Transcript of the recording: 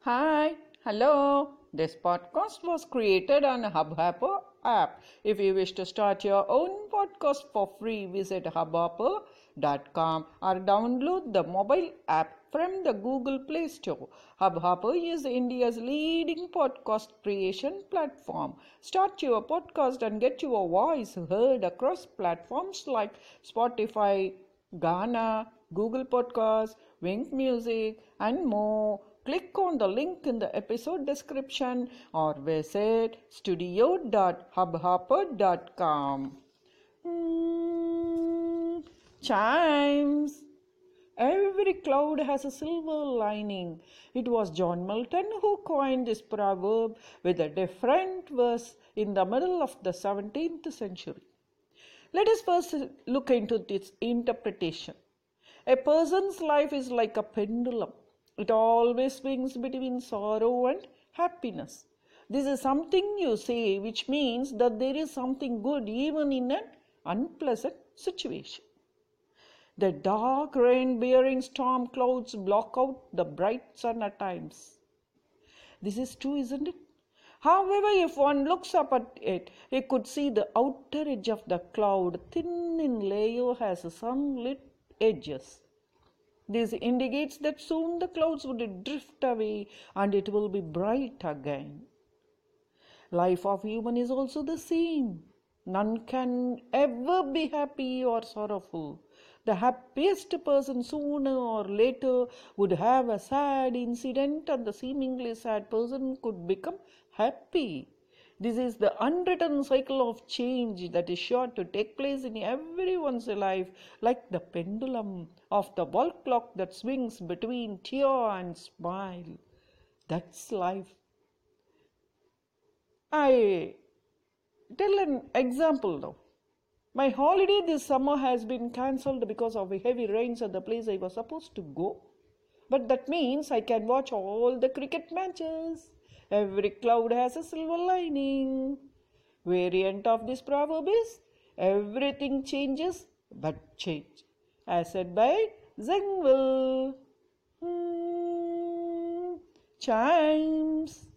Hi, hello. This podcast was created on Hubhopper app. If you wish to start your own podcast for free, visit hubhopper.com or download the mobile app from the Google Play Store. Hubhopper is India's leading podcast creation platform. Start your podcast and get your voice heard across platforms like Spotify, Gaana, Google Podcasts, Wynk Music, and more. Click on the link in the episode description or visit studio.hubhopper.com. Hmm, chimes. Every cloud has a silver lining. It was John Milton who coined this proverb with a different verse in the middle of the 17th century. Let us first look into its interpretation. A person's life is like a pendulum. It always swings between sorrow and happiness. This is something you say, which means that there is something good even in an unpleasant situation. The dark rain bearing storm clouds block out the bright sun at times. This is true, isn't it? However, if one looks up at it, he could see the outer edge of the cloud, thin in layer, has sunlit edges. This indicates that soon the clouds would drift away and it will be bright again. Life of human is also the same. None can ever be happy or sorrowful. The happiest person sooner or later would have a sad incident, and the seemingly sad person could become happy. This is the unwritten cycle of change that is sure to take place in everyone's life, like the pendulum of the wall clock that swings between tear and smile. That's life. I tell an example now. My holiday this summer has been cancelled because of heavy rains at the place I was supposed to go. But that means I can watch all the cricket matches. Every cloud has a silver lining. Variant of this proverb is everything changes but change. As said by Zangwill. Hmm, chimes.